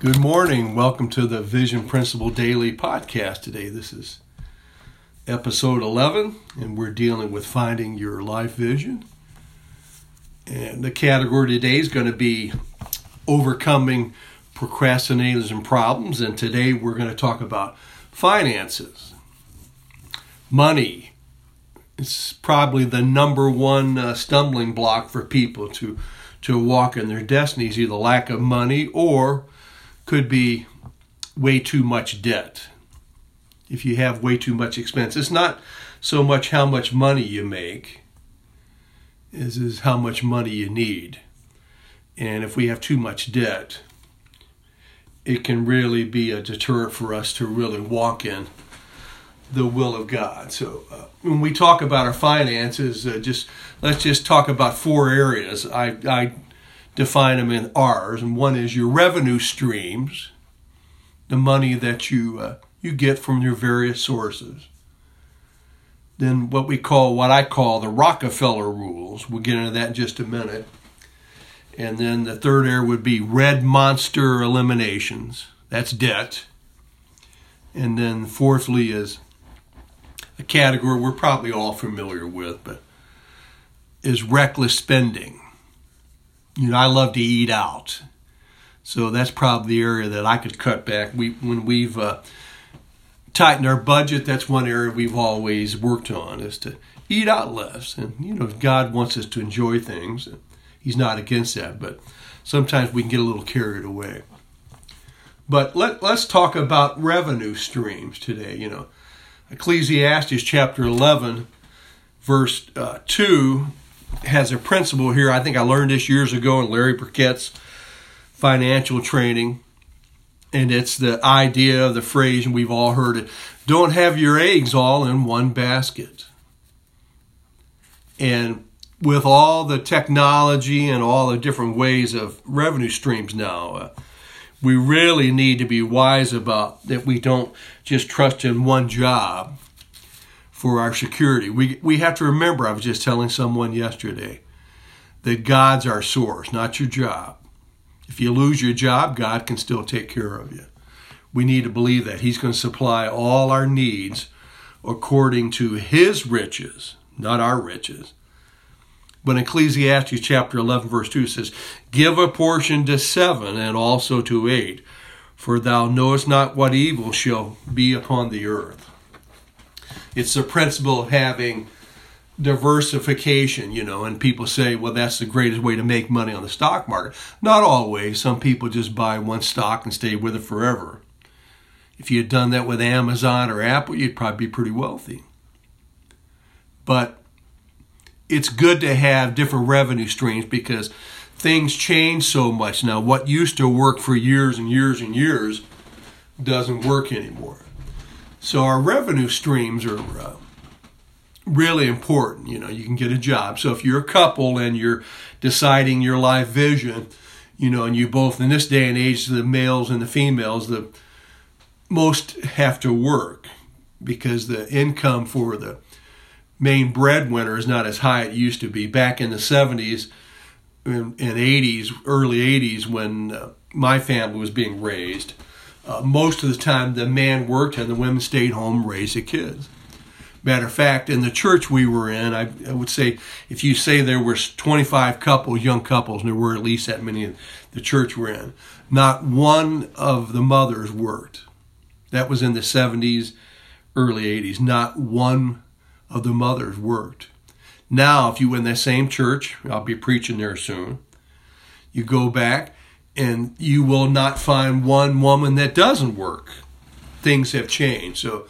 Good morning. Welcome to the Vision Principle Daily podcast today. This is episode 11, and we're dealing with finding your life vision. And the category today is going to be overcoming procrastinators and problems. And today we're going to talk about finances, money. It's probably the number one uh, stumbling block for people to to walk in their destinies, either lack of money or could be way too much debt. If you have way too much expense, it's not so much how much money you make, is is how much money you need. And if we have too much debt, it can really be a deterrent for us to really walk in the will of God. So uh, when we talk about our finances, uh, just let's just talk about four areas. I, I define them in R's, and one is your revenue streams, the money that you uh, you get from your various sources. Then what we call what I call the Rockefeller rules. We'll get into that in just a minute. And then the third area would be red monster eliminations. That's debt. And then fourthly is a category we're probably all familiar with, but is reckless spending you know, I love to eat out. So that's probably the area that I could cut back. We when we've uh, tightened our budget, that's one area we've always worked on is to eat out less. And you know, God wants us to enjoy things. He's not against that, but sometimes we can get a little carried away. But let, let's talk about revenue streams today. You know, Ecclesiastes chapter 11, verse uh, 2 has a principle here. I think I learned this years ago in Larry Burkett's financial training. And it's the idea of the phrase, and we've all heard it don't have your eggs all in one basket. And with all the technology and all the different ways of revenue streams now, uh, we really need to be wise about that we don't just trust in one job for our security. We, we have to remember, I was just telling someone yesterday, that God's our source, not your job. If you lose your job, God can still take care of you. We need to believe that. He's going to supply all our needs according to His riches, not our riches. But Ecclesiastes chapter 11, verse 2 says, Give a portion to seven and also to eight, for thou knowest not what evil shall be upon the earth. It's the principle of having diversification, you know, and people say, well, that's the greatest way to make money on the stock market. Not always. Some people just buy one stock and stay with it forever. If you had done that with Amazon or Apple, you'd probably be pretty wealthy. But it's good to have different revenue streams because things change so much now. What used to work for years and years and years doesn't work anymore. So our revenue streams are uh, really important. You know, you can get a job. So if you're a couple and you're deciding your life vision, you know, and you both in this day and age, the males and the females, the most have to work because the income for the main breadwinner is not as high it used to be. Back in the 70s and 80s, early 80s, when uh, my family was being raised, uh, most of the time the man worked and the women stayed home raised the kids. Matter of fact, in the church we were in, I, I, would say if you say there were 25 couples, young couples, and there were at least that many in the church we're in, not one of the mothers worked. That was in the 70s, early 80s. Not one of the mothers worked. Now, if you in that same church, I'll be preaching there soon, you go back and you will not find one woman that doesn't work. Things have changed. So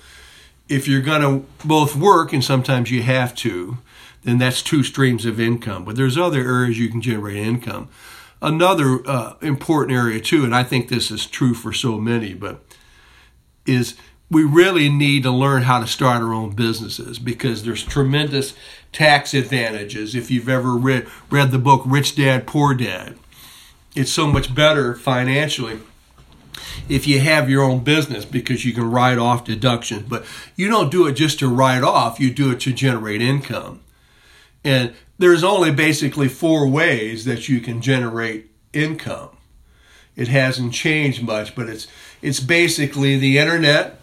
if you're going to both work, and sometimes you have to, then that's two streams of income. But there's other areas you can generate income. Another uh, important area, too, and I think this is true for so many, but is we really need to learn how to start our own businesses because there's tremendous tax advantages. If you've ever read, read the book Rich Dad, Poor Dad, it's so much better financially if you have your own business because you can write off deductions. But you don't do it just to write off, you do it to generate income. And there's only basically four ways that you can generate income. It hasn't changed much, but it's it's basically the internet,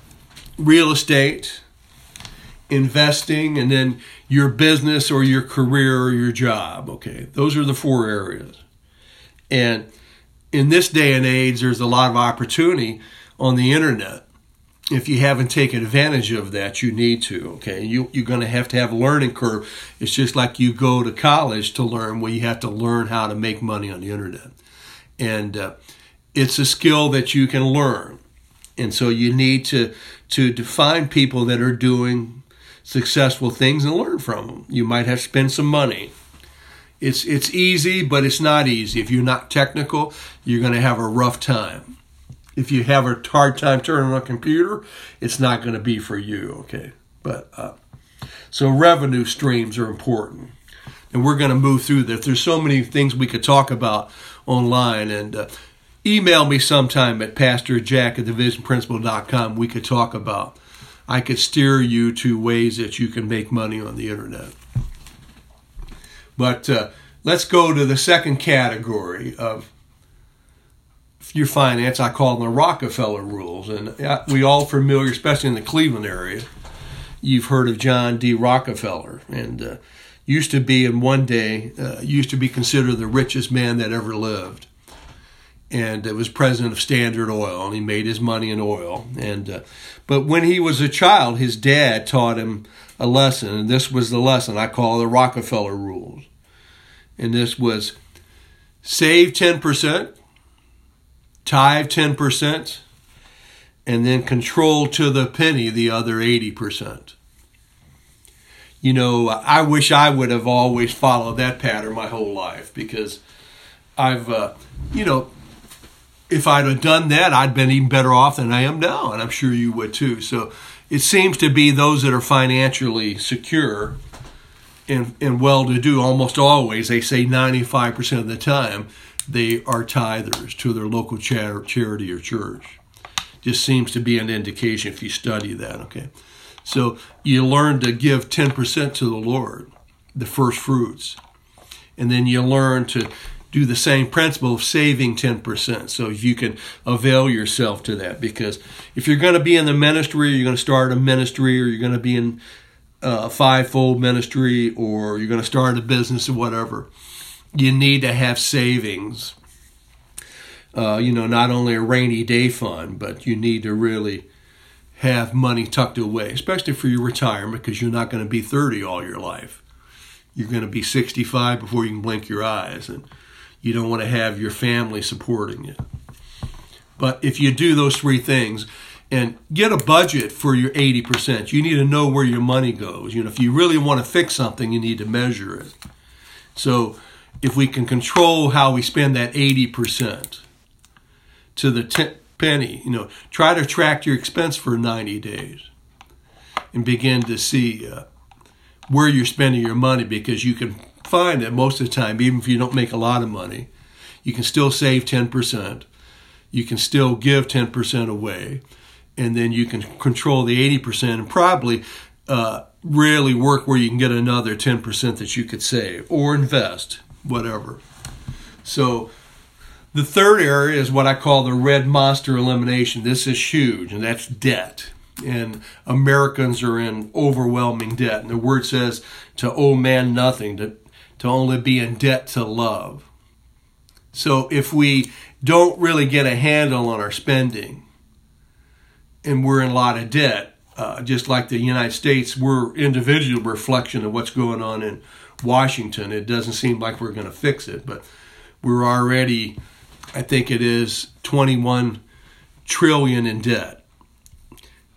real estate, investing, and then your business or your career or your job. Okay, those are the four areas. And in this day and age, there's a lot of opportunity on the internet. If you haven't taken advantage of that, you need to. Okay, you, you're going to have to have a learning curve. It's just like you go to college to learn, where you have to learn how to make money on the internet, and uh, it's a skill that you can learn. And so you need to to define people that are doing successful things and learn from them. You might have to spend some money. It's it's easy, but it's not easy. If you're not technical, you're going to have a rough time. If you have a hard time turning on a computer, it's not going to be for you. Okay, but uh, so revenue streams are important, and we're going to move through this. There's so many things we could talk about online, and uh, email me sometime at pastorjack at thevisionprinciple.com. We could talk about I could steer you to ways that you can make money on the internet. But uh, let's go to the second category of your finance. I call them the Rockefeller rules, and we all familiar, especially in the Cleveland area. You've heard of John D. Rockefeller, and uh, used to be in one day uh, used to be considered the richest man that ever lived and it was president of Standard Oil, and he made his money in oil. And uh, but when he was a child, his dad taught him a lesson, and this was the lesson I call the Rockefeller rules. And this was save ten percent, tithe ten percent, and then control to the penny the other eighty percent. You know, I wish I would have always followed that pattern my whole life because I've, uh, you know, if I'd have done that, I'd been even better off than I am now, and I'm sure you would too. So it seems to be those that are financially secure and, and well to do almost always, they say 95% of the time, they are tithers to their local char- charity or church. Just seems to be an indication if you study that, okay? So you learn to give 10% to the Lord, the first fruits. And then you learn to do the same principle of saving 10%. So you can avail yourself to that because if you're going to be in the ministry, you're going to start a ministry, or you're going to be in a fivefold ministry, or you're going to start a business or whatever, you need to have savings. Uh, you know, not only a rainy day fund, but you need to really have money tucked away, especially for your retirement, because you're not going to be 30 all your life. You're going to be 65 before you can blink your eyes. And you don't want to have your family supporting you. But if you do those three things and get a budget for your 80%, you need to know where your money goes. You know, if you really want to fix something, you need to measure it. So if we can control how we spend that 80% to the penny, you know, try to track your expense for 90 days and begin to see uh, where you're spending your money because you can find that most of the time, even if you don't make a lot of money, you can still save 10%. You can still give 10% away. And then you can control the 80% and probably uh, really work where you can get another 10% that you could save or invest, whatever. So, the third area is what I call the red monster elimination. This is huge, and that's debt. And Americans are in overwhelming debt. And the word says to owe man nothing, to to only be in debt to love. So if we don't really get a handle on our spending and we're in a lot of debt, uh, just like the United States, we're individual reflection of what's going on in Washington. It doesn't seem like we're going to fix it, but we're already, I think it is 21 trillion in debt.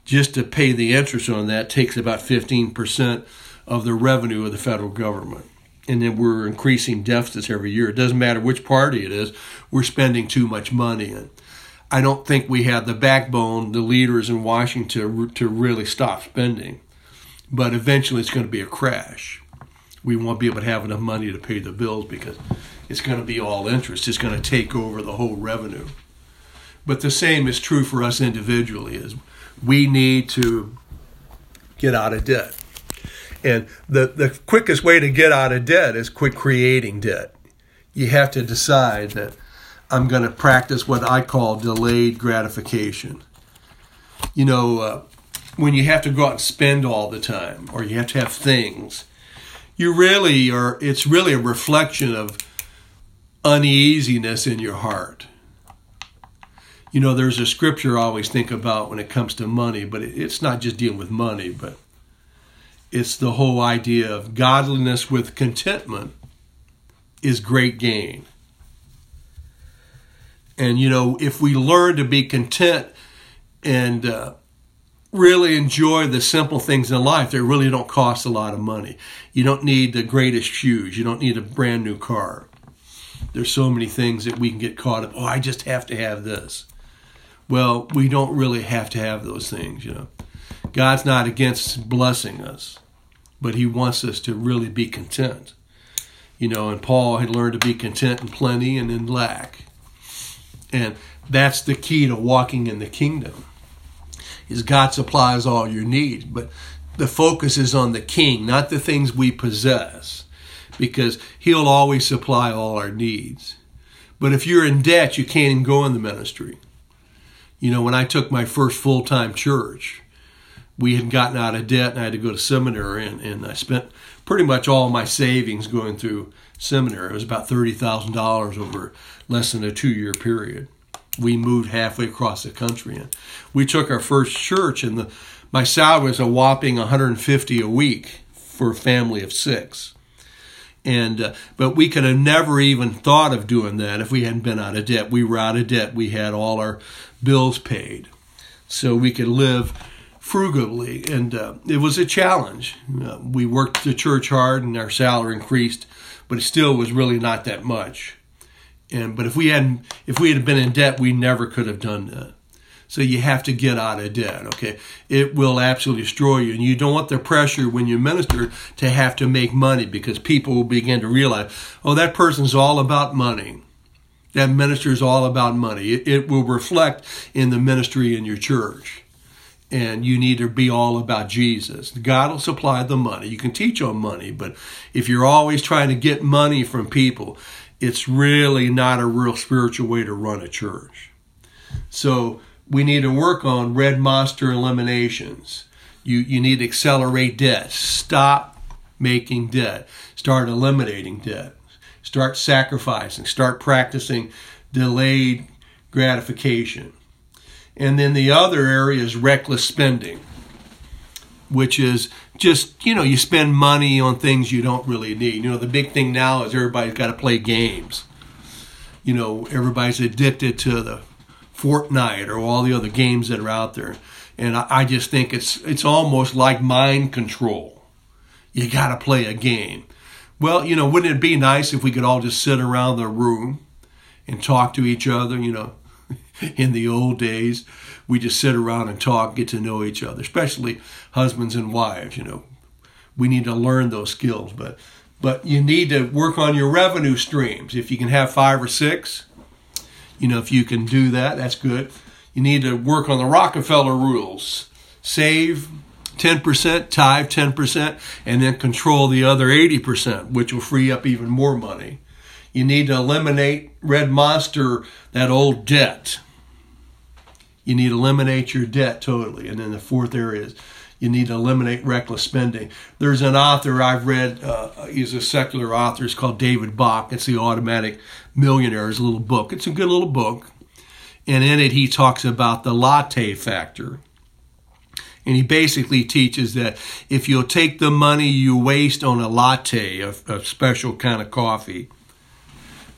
Just to pay the interest on that takes about 15% of the revenue of the federal government and then we're increasing deficits every year. It doesn't matter which party it is, we're spending too much money. And I don't think we have the backbone, the leaders in Washington, to really stop spending. But eventually it's going to be a crash. We won't be able to have enough money to pay the bills because it's going to be all interest. It's going to take over the whole revenue. But the same is true for us individually is we need to get out of debt. And the, the quickest way to get out of debt is quit creating debt. You have to decide that I'm going to practice what I call delayed gratification. You know, uh, when you have to go out and spend all the time, or you have to have things, you really are, it's really a reflection of uneasiness in your heart. You know, there's a scripture I always think about when it comes to money, but it's not just dealing with money, but it's the whole idea of godliness with contentment is great gain. And, you know, if we learn to be content and uh, really enjoy the simple things in life that really don't cost a lot of money, you don't need the greatest shoes, you don't need a brand new car. There's so many things that we can get caught up. Oh, I just have to have this. Well, we don't really have to have those things, you know. God's not against blessing us, but He wants us to really be content. You know, and Paul had learned to be content in plenty and in lack. And that's the key to walking in the kingdom. Is God supplies all your needs, but the focus is on the king, not the things we possess, because he'll always supply all our needs. But if you're in debt, you can't even go in the ministry. You know, when I took my first full time church, we had gotten out of debt and I had to go to seminary, and, and I spent pretty much all my savings going through seminary. It was about $30,000 over less than a two year period. We moved halfway across the country and we took our first church and the my salary was a whopping 150 a week for a family of six. And uh, but we could have never even thought of doing that if we hadn't been out of debt. We were out of debt. We had all our bills paid, so we could live frugally. And uh, it was a challenge. Uh, we worked the church hard, and our salary increased, but it still was really not that much. And but if we hadn't, if we had been in debt, we never could have done that. So you have to get out of debt. Okay, it will absolutely destroy you, and you don't want the pressure when you minister to have to make money because people will begin to realize, oh, that person's all about money. That minister is all about money. It, it will reflect in the ministry in your church and you need to be all about Jesus. God will supply the money. You can teach on money, but if you're always trying to get money from people, it's really not a real spiritual way to run a church. So we need to work on red monster eliminations. You, you need to accelerate debt. Stop making debt. Start eliminating debt. Start sacrificing. Start practicing delayed gratification. And then the other area is reckless spending, which is just, you know, you spend money on things you don't really need. You know, the big thing now is everybody's got to play games. You know, everybody's addicted to the Fortnite or all the other games that are out there. And I, just think it's it's almost like mind control. You got to play a game. Well, you know, wouldn't it be nice if we could all just sit around the room and talk to each other, you know, in the old days, we just sit around and talk, get to know each other, especially husbands and wives. You know, we need to learn those skills, but but you need to work on your revenue streams. If you can have five or six, you know, if you can do that, that's good. You need to work on the Rockefeller rules. Save 10%, tithe 10%, and then control the other 80%, which will free up even more money. You need to eliminate Red Monster, that old debt. You need to eliminate your debt totally. And then the fourth area is you need to eliminate reckless spending. There's an author I've read, uh, he's a secular author, it's called David Bach. It's The Automatic Millionaire, it's a little book. It's a good little book. And in it, he talks about the latte factor. And he basically teaches that if you'll take the money you waste on a latte, a, a special kind of coffee,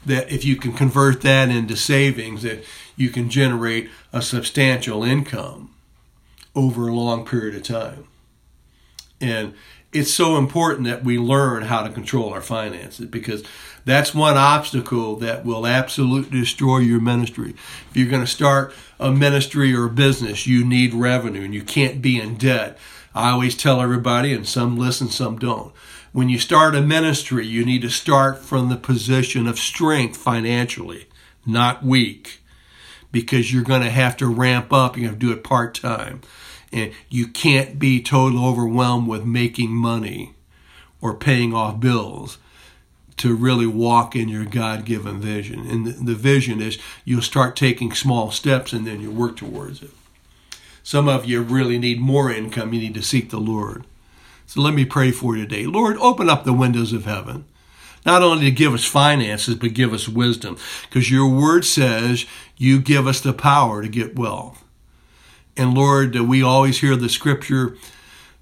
that if you can convert that into savings, that you can generate a substantial income over a long period of time. And it's so important that we learn how to control our finances because that's one obstacle that will absolutely destroy your ministry. If you're going to start a ministry or a business, you need revenue and you can't be in debt. I always tell everybody, and some listen, some don't when you start a ministry, you need to start from the position of strength financially, not weak, because you're going to have to ramp up. You're going to do it part time. And you can't be totally overwhelmed with making money or paying off bills to really walk in your God given vision. And the, the vision is you'll start taking small steps and then you work towards it. Some of you really need more income. You need to seek the Lord. So let me pray for you today. Lord, open up the windows of heaven. Not only to give us finances, but give us wisdom. Because your word says you give us the power to get wealth. And Lord, we always hear the scripture,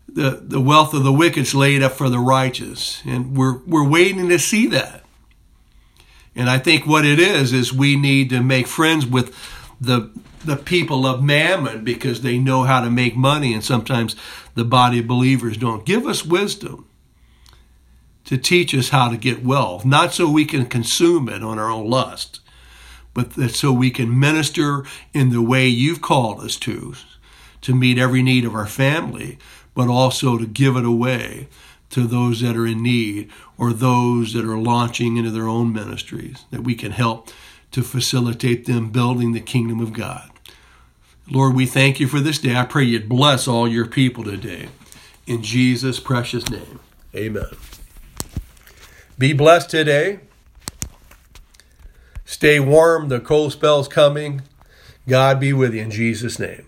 the, the wealth of the wicked is laid up for the righteous. And we're, we're waiting to see that. And I think what it is, is we need to make friends with the, the people of mammon because they know how to make money. And sometimes the body of believers don't. Give us wisdom to teach us how to get wealth, not so we can consume it on our own lust, but that so we can minister in the way you've called us to, to meet every need of our family, but also to give it away to those that are in need or those that are launching into their own ministries, that we can help to facilitate them building the kingdom of God. Lord, we thank you for this day. I pray you'd bless all your people today. In Jesus' precious name, amen. Be blessed today. Stay warm. The cold spell's coming. God be with you in Jesus' name.